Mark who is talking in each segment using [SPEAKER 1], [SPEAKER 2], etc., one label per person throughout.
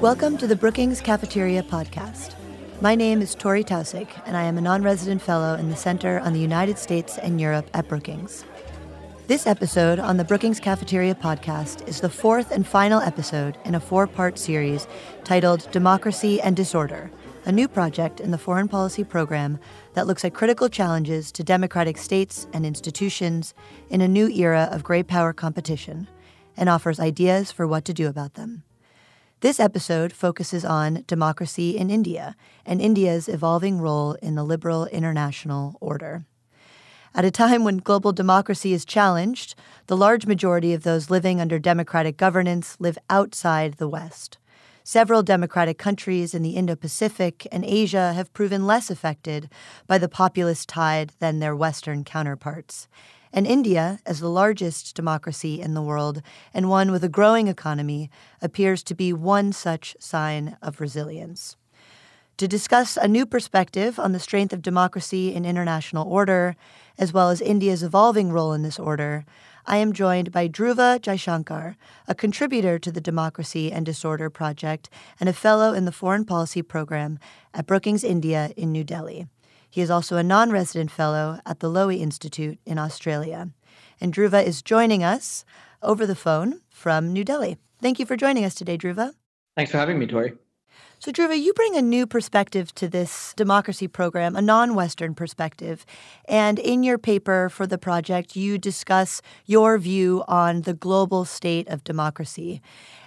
[SPEAKER 1] Welcome to the Brookings Cafeteria Podcast. My name is Torrey Taussig, and I am a non resident fellow in the Center on the United States and Europe at Brookings. This episode on the Brookings Cafeteria podcast is the fourth and final episode in a four part series titled Democracy and Disorder, a new project in the foreign policy program that looks at critical challenges to democratic states and institutions in a new era of great power competition and offers ideas for what to do about them. This episode focuses on democracy in India and India's evolving role in the liberal international order. At a time when global democracy is challenged, the large majority of those living under democratic governance live outside the West. Several democratic countries in the Indo Pacific and Asia have proven less affected by the populist tide than their Western counterparts. And India, as the largest democracy in the world and one with a growing economy, appears to be one such sign of resilience. To discuss a new perspective on the strength of democracy in international order as well as India's evolving role in this order, I am joined by Dhruva Jaishankar, a contributor to the Democracy and Disorder Project and a fellow in the Foreign Policy Program at Brookings India in New Delhi. He is also a non resident fellow at the Lowy Institute in Australia. And Dhruva is joining us over the phone from New Delhi. Thank you for joining us today, Dhruva.
[SPEAKER 2] Thanks for having me, Torrey.
[SPEAKER 1] So, Dhruva, you bring a new perspective to this democracy program, a non Western perspective. And in your paper for the project, you discuss your view on the global state of democracy.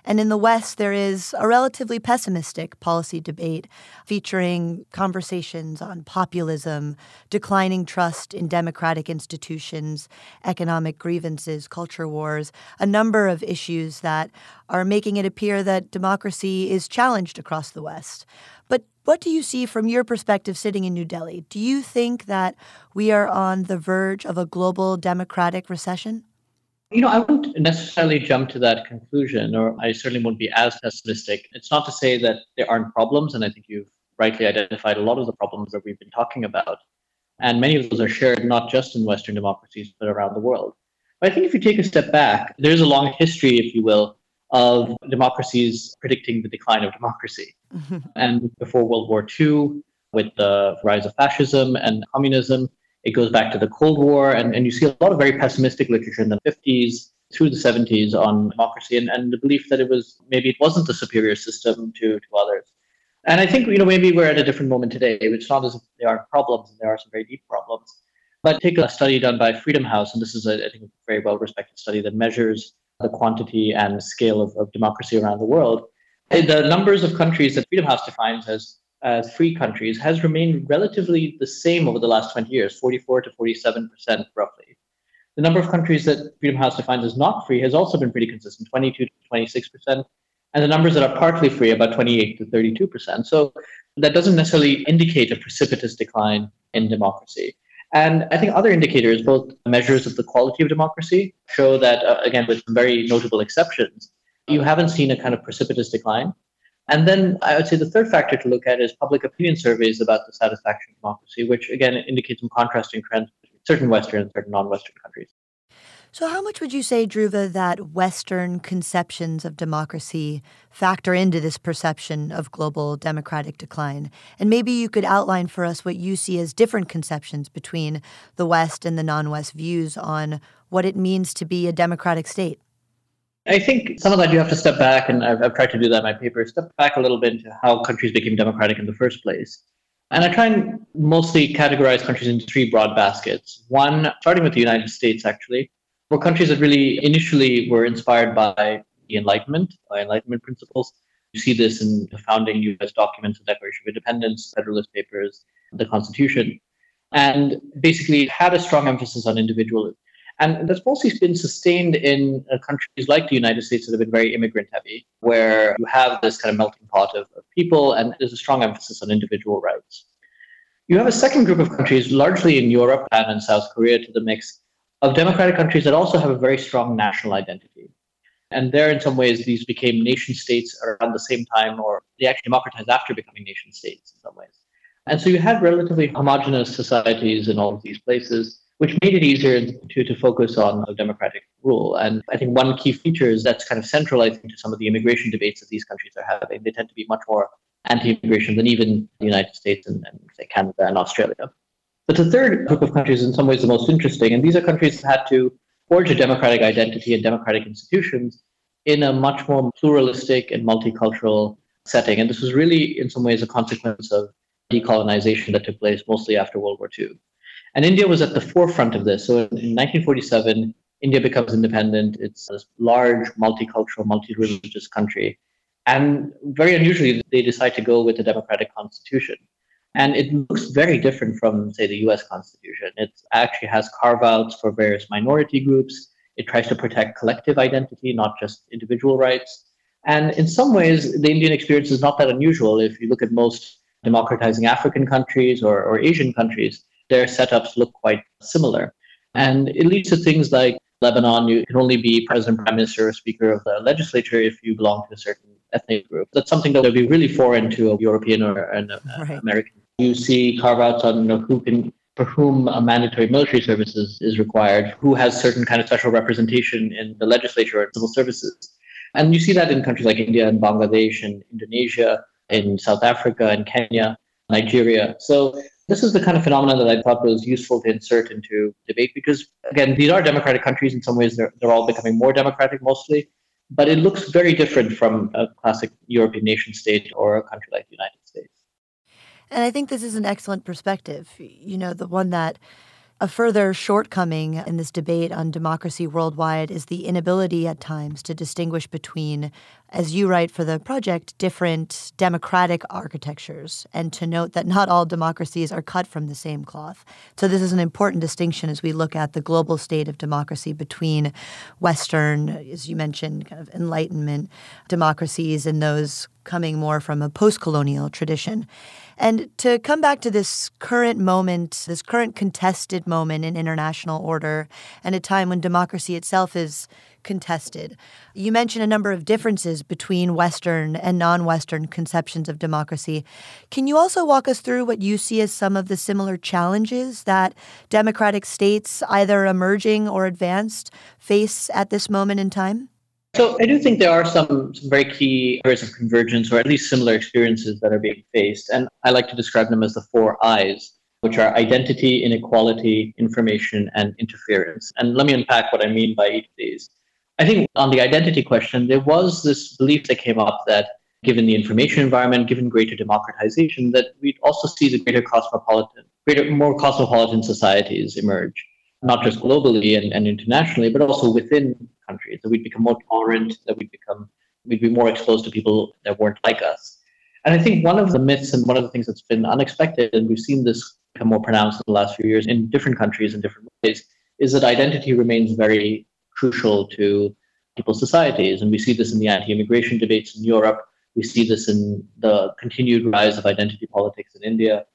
[SPEAKER 1] And in the West, there is a relatively pessimistic policy debate featuring conversations on populism, declining trust in democratic institutions, economic grievances, culture wars, a number of issues that are making it appear that democracy is challenged across the West. But what do you see from your perspective sitting in New Delhi? Do you think that we are on the verge of a global democratic recession?
[SPEAKER 2] You know, I wouldn't necessarily jump to that conclusion, or I certainly won't be as pessimistic. It's not to say that there aren't problems, and I think you've rightly identified a lot of the problems that we've been talking about. And many of those are shared not just in Western democracies, but around the world. But I think if you take a step back, there's a long history, if you will, of democracies predicting the decline of democracy. Mm-hmm. And before World War II, with the rise of fascism and communism, it goes back to the Cold War, and, and you see a lot of very pessimistic literature in the 50s through the 70s on democracy and, and the belief that it was maybe it wasn't the superior system to, to others. And I think you know maybe we're at a different moment today. It's not as if there aren't problems, and there are some very deep problems. But take a study done by Freedom House, and this is a, I think a very well respected study that measures the quantity and scale of, of democracy around the world. The numbers of countries that Freedom House defines as as free countries has remained relatively the same over the last 20 years, 44 to 47% roughly. The number of countries that Freedom House defines as not free has also been pretty consistent, 22 to 26%, and the numbers that are partly free, about 28 to 32%. So that doesn't necessarily indicate a precipitous decline in democracy. And I think other indicators, both measures of the quality of democracy, show that, uh, again, with very notable exceptions, you haven't seen a kind of precipitous decline. And then I would say the third factor to look at is public opinion surveys about the satisfaction of democracy, which again indicates some contrasting trends between certain Western and certain non Western countries.
[SPEAKER 1] So, how much would you say, Dhruva, that Western conceptions of democracy factor into this perception of global democratic decline? And maybe you could outline for us what you see as different conceptions between the West and the non West views on what it means to be a democratic state.
[SPEAKER 2] I think some of that you have to step back, and I've, I've tried to do that in my paper, step back a little bit into how countries became democratic in the first place. And I try and mostly categorize countries into three broad baskets. One, starting with the United States, actually, were countries that really initially were inspired by the Enlightenment, by Enlightenment principles. You see this in the founding US documents, the Declaration of Independence, Federalist Papers, the Constitution, and basically had a strong emphasis on individualism. And that's mostly been sustained in uh, countries like the United States that have been very immigrant heavy, where you have this kind of melting pot of, of people and there's a strong emphasis on individual rights. You have a second group of countries, largely in Europe and in South Korea, to the mix of democratic countries that also have a very strong national identity. And there, in some ways, these became nation states around the same time, or they actually democratized after becoming nation states in some ways. And so you had relatively homogenous societies in all of these places which made it easier to, to focus on democratic rule. And I think one key feature is that's kind of central, I think, to some of the immigration debates that these countries are having. They tend to be much more anti-immigration than even the United States and, and say Canada and Australia. But the third group of countries, is in some ways, the most interesting, and these are countries that had to forge a democratic identity and democratic institutions in a much more pluralistic and multicultural setting. And this was really, in some ways, a consequence of decolonization that took place mostly after World War II. And India was at the forefront of this. So in 1947, India becomes independent. It's a large, multicultural, multi religious country. And very unusually, they decide to go with a democratic constitution. And it looks very different from, say, the US Constitution. It actually has carve outs for various minority groups. It tries to protect collective identity, not just individual rights. And in some ways, the Indian experience is not that unusual. If you look at most democratizing African countries or, or Asian countries, their setups look quite similar. And it leads to things like Lebanon, you can only be president, prime minister, or speaker of the legislature if you belong to a certain ethnic group. That's something that would be really foreign to a European or an uh, right. American you see carve outs on you know, who can for whom a mandatory military services is required, who has certain kind of special representation in the legislature or civil services. And you see that in countries like India and Bangladesh and Indonesia, in South Africa and Kenya, Nigeria. So this is the kind of phenomenon that I thought was useful to insert into debate because, again, these are democratic countries. In some ways, they're, they're all becoming more democratic mostly, but it looks very different from a classic European nation state or a country like the United States.
[SPEAKER 1] And I think this is an excellent perspective. You know, the one that a further shortcoming in this debate on democracy worldwide is the inability at times to distinguish between, as you write for the project, different democratic architectures, and to note that not all democracies are cut from the same cloth. So, this is an important distinction as we look at the global state of democracy between Western, as you mentioned, kind of Enlightenment democracies and those coming more from a post colonial tradition. And to come back to this current moment, this current contested moment in international order, and a time when democracy itself is contested. You mentioned a number of differences between Western and non Western conceptions of democracy. Can you also walk us through what you see as some of the similar challenges that democratic states, either emerging or advanced, face at this moment in time?
[SPEAKER 2] So I do think there are some, some very key areas of convergence, or at least similar experiences that are being faced. And I like to describe them as the four I's, which are identity, inequality, information, and interference. And let me unpack what I mean by each of these. I think on the identity question, there was this belief that came up that given the information environment, given greater democratization, that we'd also see the greater cosmopolitan, greater, more cosmopolitan societies emerge not just globally and, and internationally, but also within countries. That we'd become more tolerant, that we'd become we'd be more exposed to people that weren't like us. And I think one of the myths and one of the things that's been unexpected, and we've seen this become more pronounced in the last few years in different countries in different ways, is that identity remains very crucial to people's societies. And we see this in the anti-immigration debates in Europe. We see this in the continued rise of identity politics in India.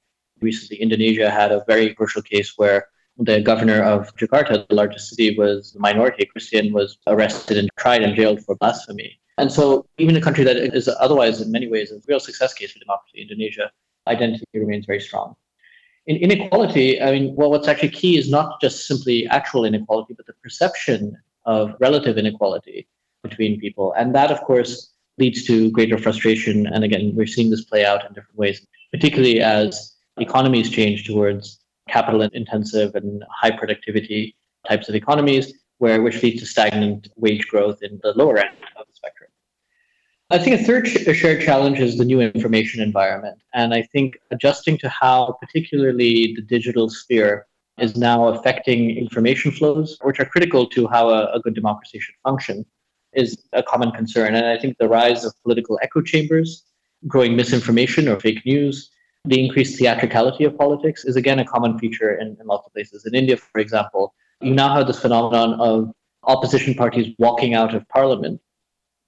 [SPEAKER 2] Recently, Indonesia had a very crucial case where the governor of Jakarta, the largest city, was a minority Christian, was arrested and tried and jailed for blasphemy. And so, even a country that is otherwise, in many ways, a real success case for democracy, Indonesia, identity remains very strong. In inequality, I mean, well, what's actually key is not just simply actual inequality, but the perception of relative inequality between people. And that, of course, leads to greater frustration. And again, we're seeing this play out in different ways, particularly as economies change towards capital intensive and high productivity types of economies, where which leads to stagnant wage growth in the lower end of the spectrum. I think a third sh- shared challenge is the new information environment. And I think adjusting to how, particularly, the digital sphere is now affecting information flows, which are critical to how a, a good democracy should function, is a common concern. And I think the rise of political echo chambers, growing misinformation or fake news, the increased theatricality of politics is again a common feature in, in lots of places. In India, for example, you now have this phenomenon of opposition parties walking out of parliament.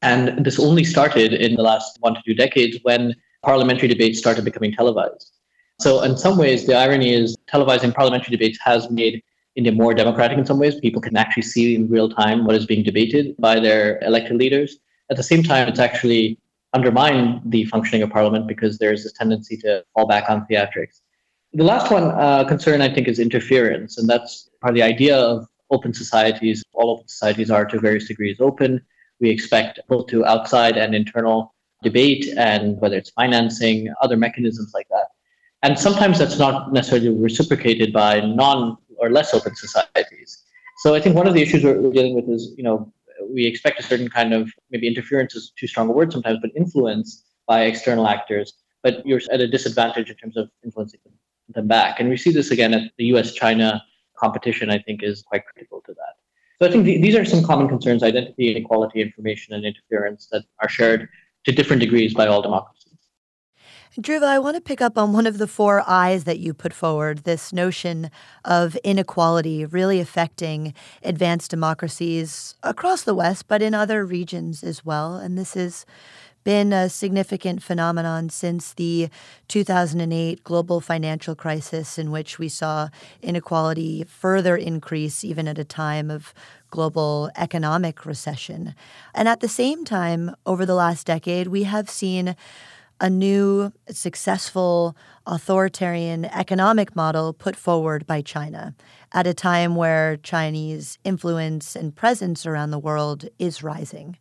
[SPEAKER 2] And this only started in the last one to two decades when parliamentary debates started becoming televised. So, in some ways, the irony is televising parliamentary debates has made India more democratic in some ways. People can actually see in real time what is being debated by their elected leaders. At the same time, it's actually undermine the functioning of Parliament because there's this tendency to fall back on theatrics. The last one uh, concern, I think, is interference. And that's part of the idea of open societies. All open societies are to various degrees open. We expect both to outside and internal debate, and whether it's financing, other mechanisms like that. And sometimes that's not necessarily reciprocated by non or less open societies. So I think one of the issues we're dealing with is, you know, we expect a certain kind of maybe interference is too strong a word sometimes, but influence by external actors. But you're at a disadvantage in terms of influencing them back. And we see this again at the US China competition, I think, is quite critical to that. So I think th- these are some common concerns identity, inequality, information, and interference that are shared to different degrees by all democracies.
[SPEAKER 1] Dhruva, I want to pick up on one of the four I's that you put forward this notion of inequality really affecting advanced democracies across the West, but in other regions as well. And this is been a significant phenomenon since the 2008 global financial crisis, in which we saw inequality further increase, even at a time of global economic recession. And at the same time, over the last decade, we have seen a new, successful, authoritarian economic model put forward by China at a time where Chinese influence and presence around the world is rising.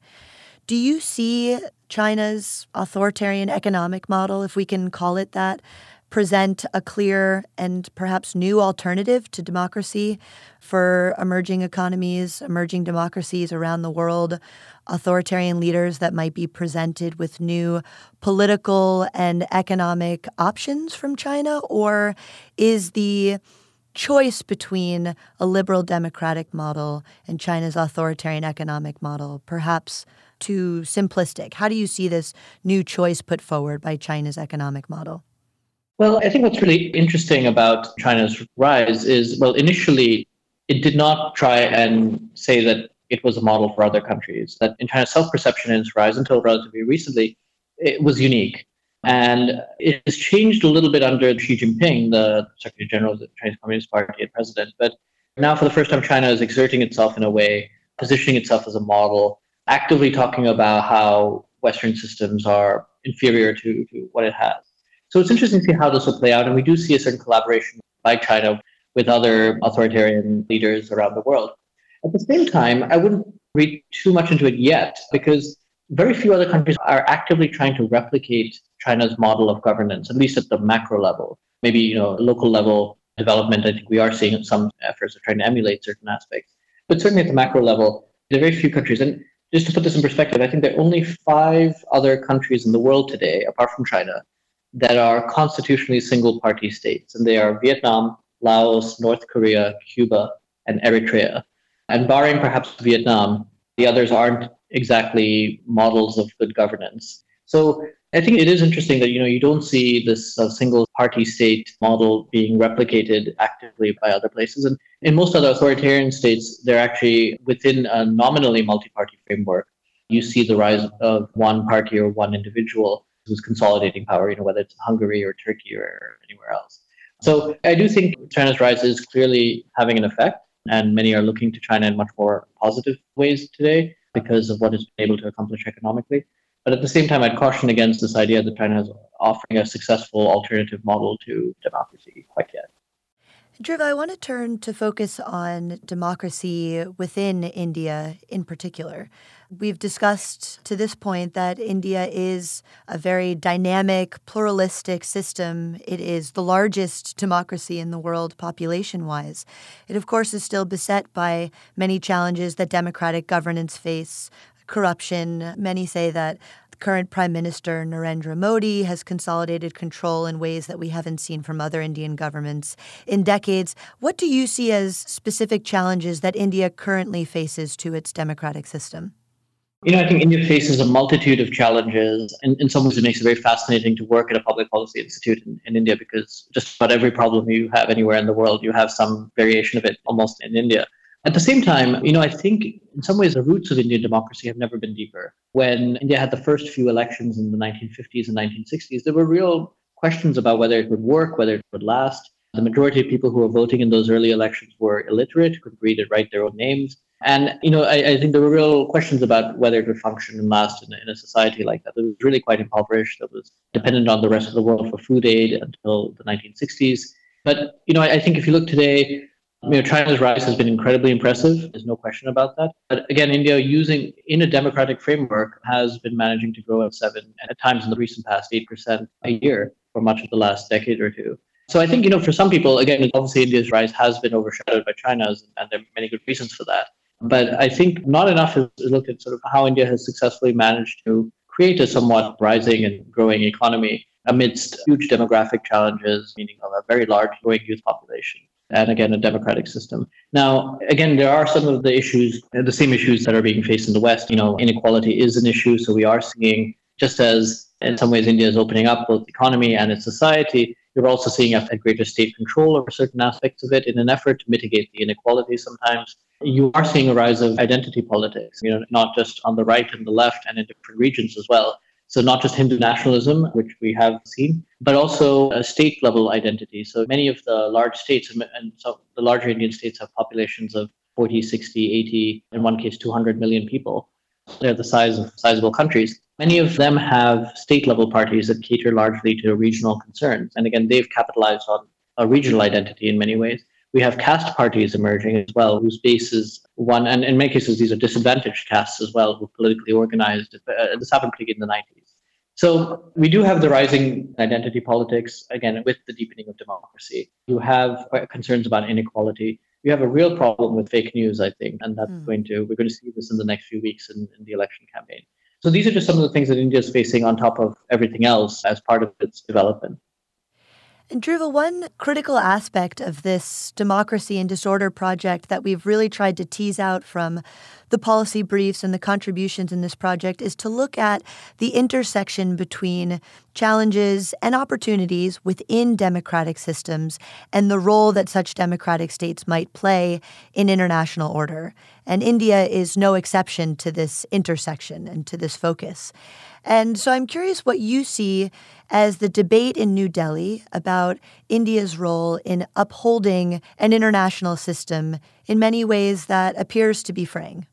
[SPEAKER 1] Do you see China's authoritarian economic model, if we can call it that, present a clear and perhaps new alternative to democracy for emerging economies, emerging democracies around the world, authoritarian leaders that might be presented with new political and economic options from China? Or is the choice between a liberal democratic model and China's authoritarian economic model perhaps too simplistic? How do you see this new choice put forward by China's economic model?
[SPEAKER 2] Well, I think what's really interesting about China's rise is, well, initially it did not try and say that it was a model for other countries. That in China's self-perception in its rise until relatively recently, it was unique. And it has changed a little bit under Xi Jinping, the Secretary General of the Chinese Communist Party and president. But now, for the first time, China is exerting itself in a way, positioning itself as a model, actively talking about how Western systems are inferior to, to what it has. So it's interesting to see how this will play out. And we do see a certain collaboration by China with other authoritarian leaders around the world. At the same time, I wouldn't read too much into it yet because very few other countries are actively trying to replicate China's model of governance, at least at the macro level. Maybe, you know, local level development, I think we are seeing some efforts of trying to emulate certain aspects. But certainly at the macro level, there are very few countries. And just to put this in perspective, I think there are only five other countries in the world today, apart from China, that are constitutionally single party states. And they are Vietnam, Laos, North Korea, Cuba, and Eritrea. And barring perhaps Vietnam, the others aren't exactly models of good governance. So I think it is interesting that you know you don't see this uh, single party state model being replicated actively by other places, and in most other authoritarian states, they're actually within a nominally multi-party framework. You see the rise of one party or one individual consolidating power, you know, whether it's Hungary or Turkey or anywhere else. So I do think China's rise is clearly having an effect, and many are looking to China in much more positive ways today because of what it's been able to accomplish economically. But at the same time, I'd caution against this idea that China is offering a successful alternative model to democracy quite yet.
[SPEAKER 1] Dhruva, I want to turn to focus on democracy within India in particular. We've discussed to this point that India is a very dynamic, pluralistic system. It is the largest democracy in the world population wise. It, of course, is still beset by many challenges that democratic governance face corruption. Many say that current Prime Minister Narendra Modi has consolidated control in ways that we haven't seen from other Indian governments in decades. What do you see as specific challenges that India currently faces to its democratic system?
[SPEAKER 2] You know, I think India faces a multitude of challenges. And in some ways, it makes it very fascinating to work at a public policy institute in, in India because just about every problem you have anywhere in the world, you have some variation of it almost in India. At the same time, you know, I think in some ways the roots of Indian democracy have never been deeper. When India had the first few elections in the 1950s and 1960s, there were real questions about whether it would work, whether it would last. The majority of people who were voting in those early elections were illiterate, couldn't read and write their own names. And, you know, I, I, think there were real questions about whether it would function and last in, in, a society like that. It was really quite impoverished, that was dependent on the rest of the world for food aid until the 1960s. But, you know, I, I think if you look today, you know, China's rise has been incredibly impressive. There's no question about that. But again, India, using in a democratic framework, has been managing to grow at seven, and at times in the recent past, 8% a year for much of the last decade or two. So I think, you know, for some people, again, obviously India's rise has been overshadowed by China's, and there are many good reasons for that. But I think not enough is looked at sort of how India has successfully managed to create a somewhat rising and growing economy amidst huge demographic challenges, meaning of a very large growing youth population and again a democratic system. Now, again, there are some of the issues, uh, the same issues that are being faced in the West. You know, inequality is an issue, so we are seeing just as in some ways India is opening up both the economy and its society. You're also seeing a, a greater state control over certain aspects of it in an effort to mitigate the inequality sometimes. You are seeing a rise of identity politics, you know, not just on the right and the left and in different regions as well. So not just Hindu nationalism, which we have seen, but also a state level identity. So many of the large states, and so the larger Indian states have populations of 40, 60, 80, in one case, 200 million people. They're the size of sizable countries. Many of them have state level parties that cater largely to regional concerns. And again, they've capitalized on a regional identity in many ways. We have caste parties emerging as well, whose base is one, and in many cases, these are disadvantaged castes as well, who are politically organized. Uh, this happened particularly in the 90s. So we do have the rising identity politics, again, with the deepening of democracy. You have concerns about inequality. You have a real problem with fake news, I think, and that's mm. going to, we're going to see this in the next few weeks in, in the election campaign. So these are just some of the things that India is facing on top of everything else as part of its development.
[SPEAKER 1] And Dhruva, one critical aspect of this democracy and disorder project that we've really tried to tease out from the policy briefs and the contributions in this project is to look at the intersection between challenges and opportunities within democratic systems and the role that such democratic states might play in international order. And India is no exception to this intersection and to this focus. And so I'm curious what you see as the debate in New Delhi about India's role in upholding an international system in many ways that appears to be fraying.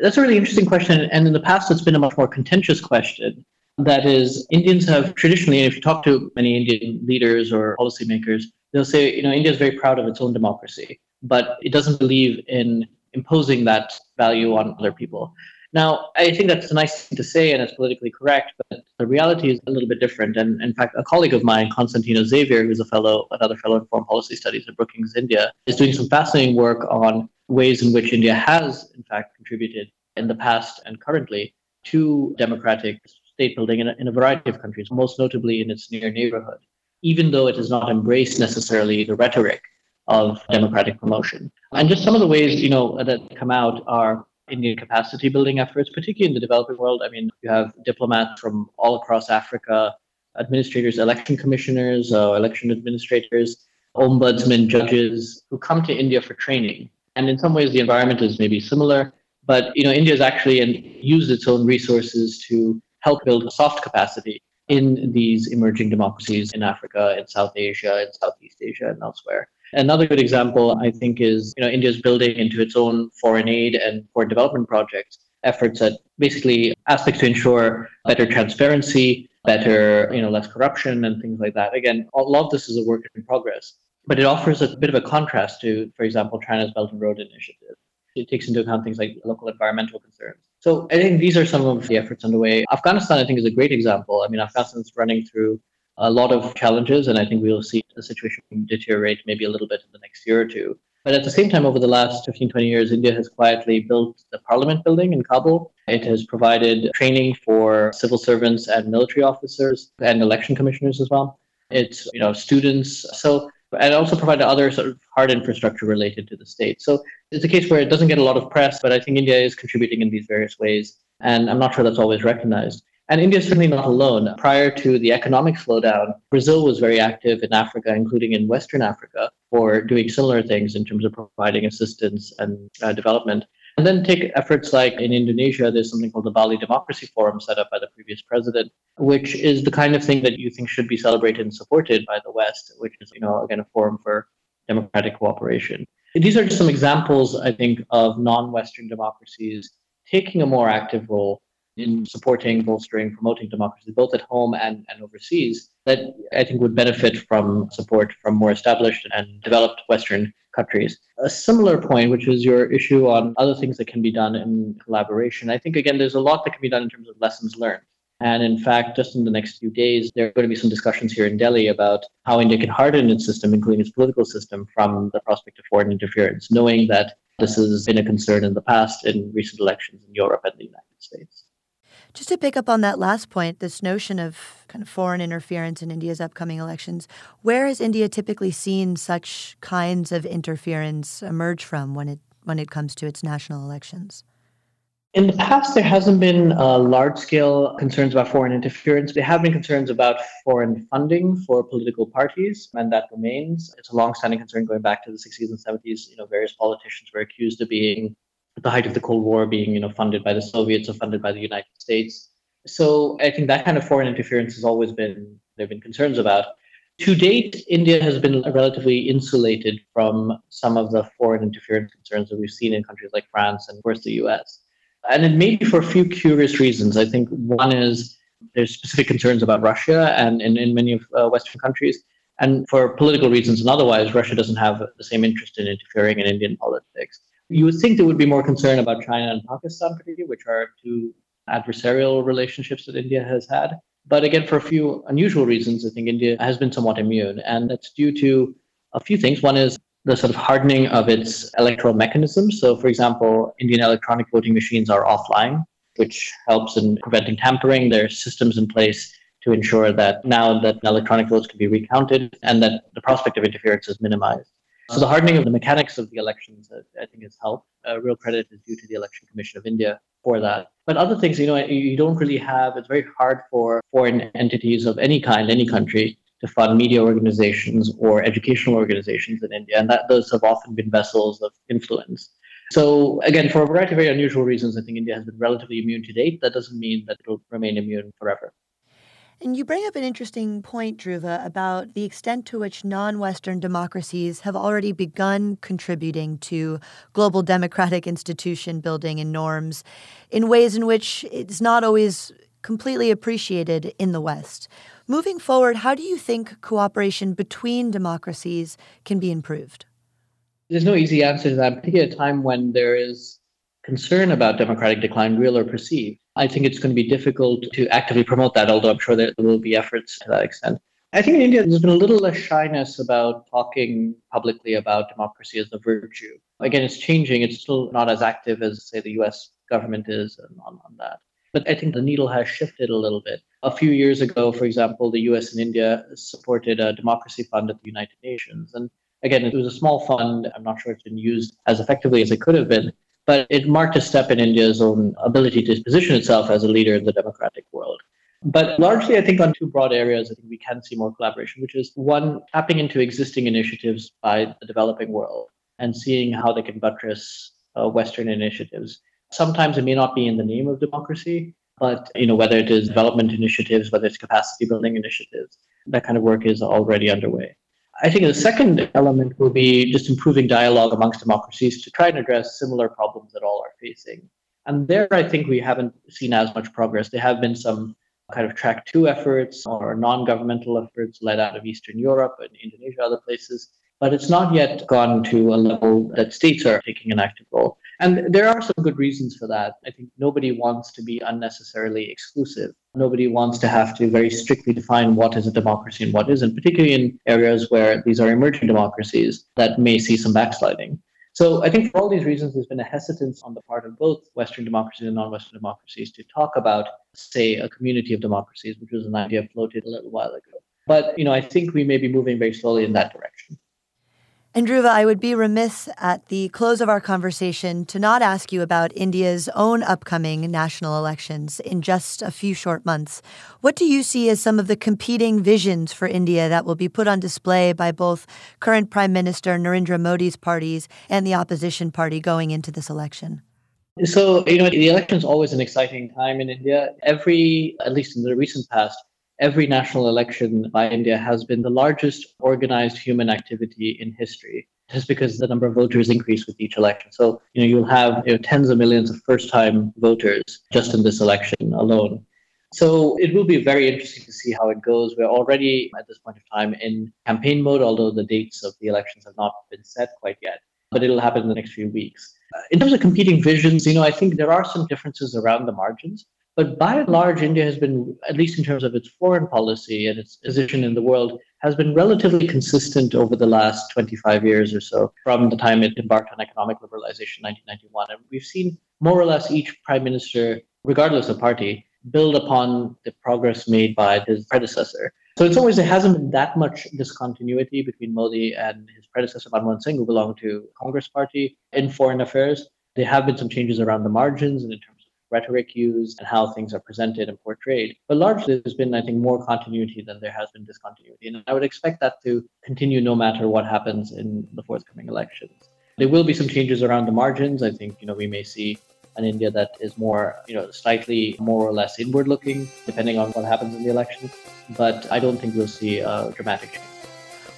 [SPEAKER 2] That's a really interesting question. And in the past, it's been a much more contentious question. That is, Indians have traditionally, if you talk to many Indian leaders or policymakers, they'll say, you know, India is very proud of its own democracy, but it doesn't believe in imposing that value on other people. Now, I think that's a nice thing to say and it's politically correct, but the reality is a little bit different. And in fact, a colleague of mine, Constantino Xavier, who's a fellow, another fellow in foreign policy studies at Brookings, India, is doing some fascinating work on ways in which India has, in fact, contributed in the past and currently to democratic state building in a, in a variety of countries, most notably in its near neighborhood, even though it has not embraced necessarily the rhetoric of democratic promotion. And just some of the ways, you know, that come out are Indian capacity building efforts, particularly in the developing world. I mean, you have diplomats from all across Africa, administrators, election commissioners, uh, election administrators, ombudsmen, judges who come to India for training. And in some ways, the environment is maybe similar, but you know, India has actually and used its own resources to help build a soft capacity in these emerging democracies in Africa, in South Asia, in Southeast Asia, and elsewhere. Another good example, I think, is you know India's building into its own foreign aid and foreign development projects efforts at basically aspects to ensure better transparency, better you know less corruption and things like that. Again, a lot of this is a work in progress, but it offers a bit of a contrast to, for example, China's Belt and Road Initiative. It takes into account things like local environmental concerns. So I think these are some of the efforts underway. Afghanistan, I think, is a great example. I mean, Afghanistan's running through a lot of challenges, and I think we'll see the situation deteriorate maybe a little bit in the next year or two. But at the same time, over the last 15, 20 years, India has quietly built the parliament building in Kabul. It has provided training for civil servants and military officers and election commissioners as well. It's, you know, students. So, and also provided other sort of hard infrastructure related to the state. So it's a case where it doesn't get a lot of press, but I think India is contributing in these various ways. And I'm not sure that's always recognized. And India is certainly not alone. Prior to the economic slowdown, Brazil was very active in Africa, including in Western Africa, for doing similar things in terms of providing assistance and uh, development. And then take efforts like in Indonesia, there's something called the Bali Democracy Forum set up by the previous president, which is the kind of thing that you think should be celebrated and supported by the West, which is, you know, again, a forum for democratic cooperation. These are just some examples, I think, of non Western democracies taking a more active role in supporting, bolstering, promoting democracy, both at home and, and overseas, that I think would benefit from support from more established and developed Western countries. A similar point, which is your issue on other things that can be done in collaboration. I think, again, there's a lot that can be done in terms of lessons learned. And in fact, just in the next few days, there are going to be some discussions here in Delhi about how India can harden its system, including its political system, from the prospect of foreign interference, knowing that this has been a concern in the past in recent elections in Europe and the United States.
[SPEAKER 1] Just to pick up on that last point, this notion of kind of foreign interference in India's upcoming elections, where has India typically seen such kinds of interference emerge from when it when it comes to its national elections?
[SPEAKER 2] In the past, there hasn't been uh, large scale concerns about foreign interference. There have been concerns about foreign funding for political parties, and that remains. It's a long standing concern going back to the 60s and 70s. You know, various politicians were accused of being, the height of the Cold War, being you know, funded by the Soviets or funded by the United States. So I think that kind of foreign interference has always been, there have been concerns about. To date, India has been relatively insulated from some of the foreign interference concerns that we've seen in countries like France and, of course, the US. And it may be for a few curious reasons. I think one is there's specific concerns about Russia and in, in many of uh, Western countries. And for political reasons and otherwise, Russia doesn't have the same interest in interfering in Indian politics. You would think there would be more concern about China and Pakistan, particularly, which are two adversarial relationships that India has had. But again, for a few unusual reasons, I think India has been somewhat immune. And that's due to a few things. One is the sort of hardening of its electoral mechanisms. So, for example, Indian electronic voting machines are offline, which helps in preventing tampering. There are systems in place to ensure that now that electronic votes can be recounted and that the prospect of interference is minimized. So the hardening of the mechanics of the elections, uh, I think, has helped. Uh, real credit is due to the Election Commission of India for that. But other things, you know, you don't really have. It's very hard for foreign entities of any kind, any country, to fund media organizations or educational organizations in India, and that those have often been vessels of influence. So again, for a variety of very unusual reasons, I think India has been relatively immune to date. That doesn't mean that it'll remain immune forever.
[SPEAKER 1] And you bring up an interesting point, Dhruva, about the extent to which non Western democracies have already begun contributing to global democratic institution building and norms in ways in which it's not always completely appreciated in the West. Moving forward, how do you think cooperation between democracies can be improved?
[SPEAKER 2] There's no easy answer to that, particularly at a time when there is concern about democratic decline, real or perceived. I think it's going to be difficult to actively promote that, although I'm sure there will be efforts to that extent. I think in India, there's been a little less shyness about talking publicly about democracy as a virtue. Again, it's changing. It's still not as active as, say, the US government is on, on that. But I think the needle has shifted a little bit. A few years ago, for example, the US and India supported a democracy fund at the United Nations. And again, it was a small fund. I'm not sure it's been used as effectively as it could have been, but it marked a step in India's own ability to position itself as a leader in the democratic world. But largely, I think on two broad areas, I think we can see more collaboration, which is one, tapping into existing initiatives by the developing world and seeing how they can buttress uh, Western initiatives. Sometimes it may not be in the name of democracy, but you know whether it is development initiatives, whether it's capacity building initiatives, that kind of work is already underway. I think the second element will be just improving dialogue amongst democracies to try and address similar problems that all are facing. And there, I think we haven't seen as much progress. There have been some kind of track two efforts or non governmental efforts led out of Eastern Europe and Indonesia, other places but it's not yet gone to a level that states are taking an active role. And there are some good reasons for that. I think nobody wants to be unnecessarily exclusive. Nobody wants to have to very strictly define what is a democracy and what isn't, particularly in areas where these are emerging democracies that may see some backsliding. So I think for all these reasons, there's been a hesitance on the part of both Western democracies and non-Western democracies to talk about, say, a community of democracies, which was an idea floated a little while ago. But you know, I think we may be moving very slowly in that direction.
[SPEAKER 1] And Dhruva, I would be remiss at the close of our conversation to not ask you about India's own upcoming national elections in just a few short months. What do you see as some of the competing visions for India that will be put on display by both current Prime Minister Narendra Modi's parties and the opposition party going into this election?
[SPEAKER 2] So, you know, the election is always an exciting time in India. Every, at least in the recent past, every national election by India has been the largest organized human activity in history. just because the number of voters increase with each election. So, you know, you'll have you know, tens of millions of first time voters just in this election alone. So it will be very interesting to see how it goes. We're already at this point of time in campaign mode, although the dates of the elections have not been set quite yet, but it'll happen in the next few weeks. In terms of competing visions, you know, I think there are some differences around the margins. But by and large, India has been, at least in terms of its foreign policy and its position in the world, has been relatively consistent over the last 25 years or so, from the time it embarked on economic liberalization in 1991. And we've seen more or less each prime minister, regardless of party, build upon the progress made by his predecessor. So it's always there hasn't been that much discontinuity between Modi and his predecessor Manmohan Singh, who belonged to Congress Party in foreign affairs. There have been some changes around the margins and in terms rhetoric used and how things are presented and portrayed. But largely, there's been, I think, more continuity than there has been discontinuity, and I would expect that to continue no matter what happens in the forthcoming elections. There will be some changes around the margins. I think you know we may see an India that is more, you know, slightly more or less inward looking, depending on what happens in the election. But I don't think we'll see a dramatic change.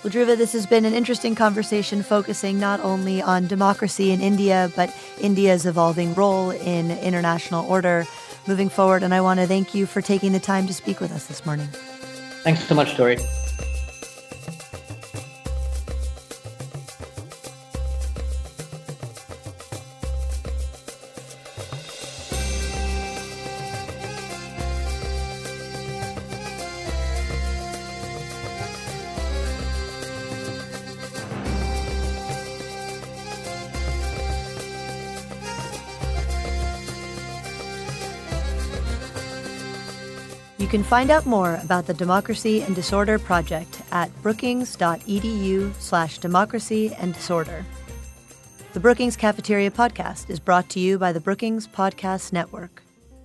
[SPEAKER 1] Well, Dhruva, this has been an interesting conversation focusing not only on democracy in India, but India's evolving role in international order moving forward. And I want to thank you for taking the time to speak with us this morning.
[SPEAKER 2] Thanks so much, Torrey.
[SPEAKER 1] You can find out more about the Democracy and Disorder Project at brookings.edu slash democracy and disorder. The Brookings Cafeteria Podcast is brought to you by the Brookings Podcast Network.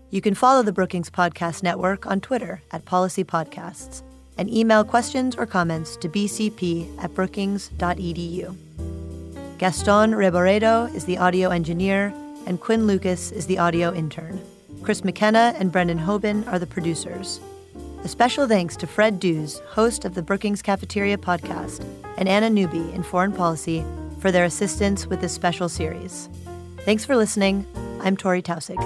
[SPEAKER 1] You can follow the Brookings Podcast Network on Twitter at Policy Podcasts and email questions or comments to bcp at brookings.edu. Gaston Reboredo is the audio engineer, and Quinn Lucas is the audio intern. Chris McKenna and Brendan Hoban are the producers. A special thanks to Fred Dews, host of the Brookings Cafeteria podcast, and Anna Newby in Foreign Policy for their assistance with this special series. Thanks for listening. I'm Torrey Taussig.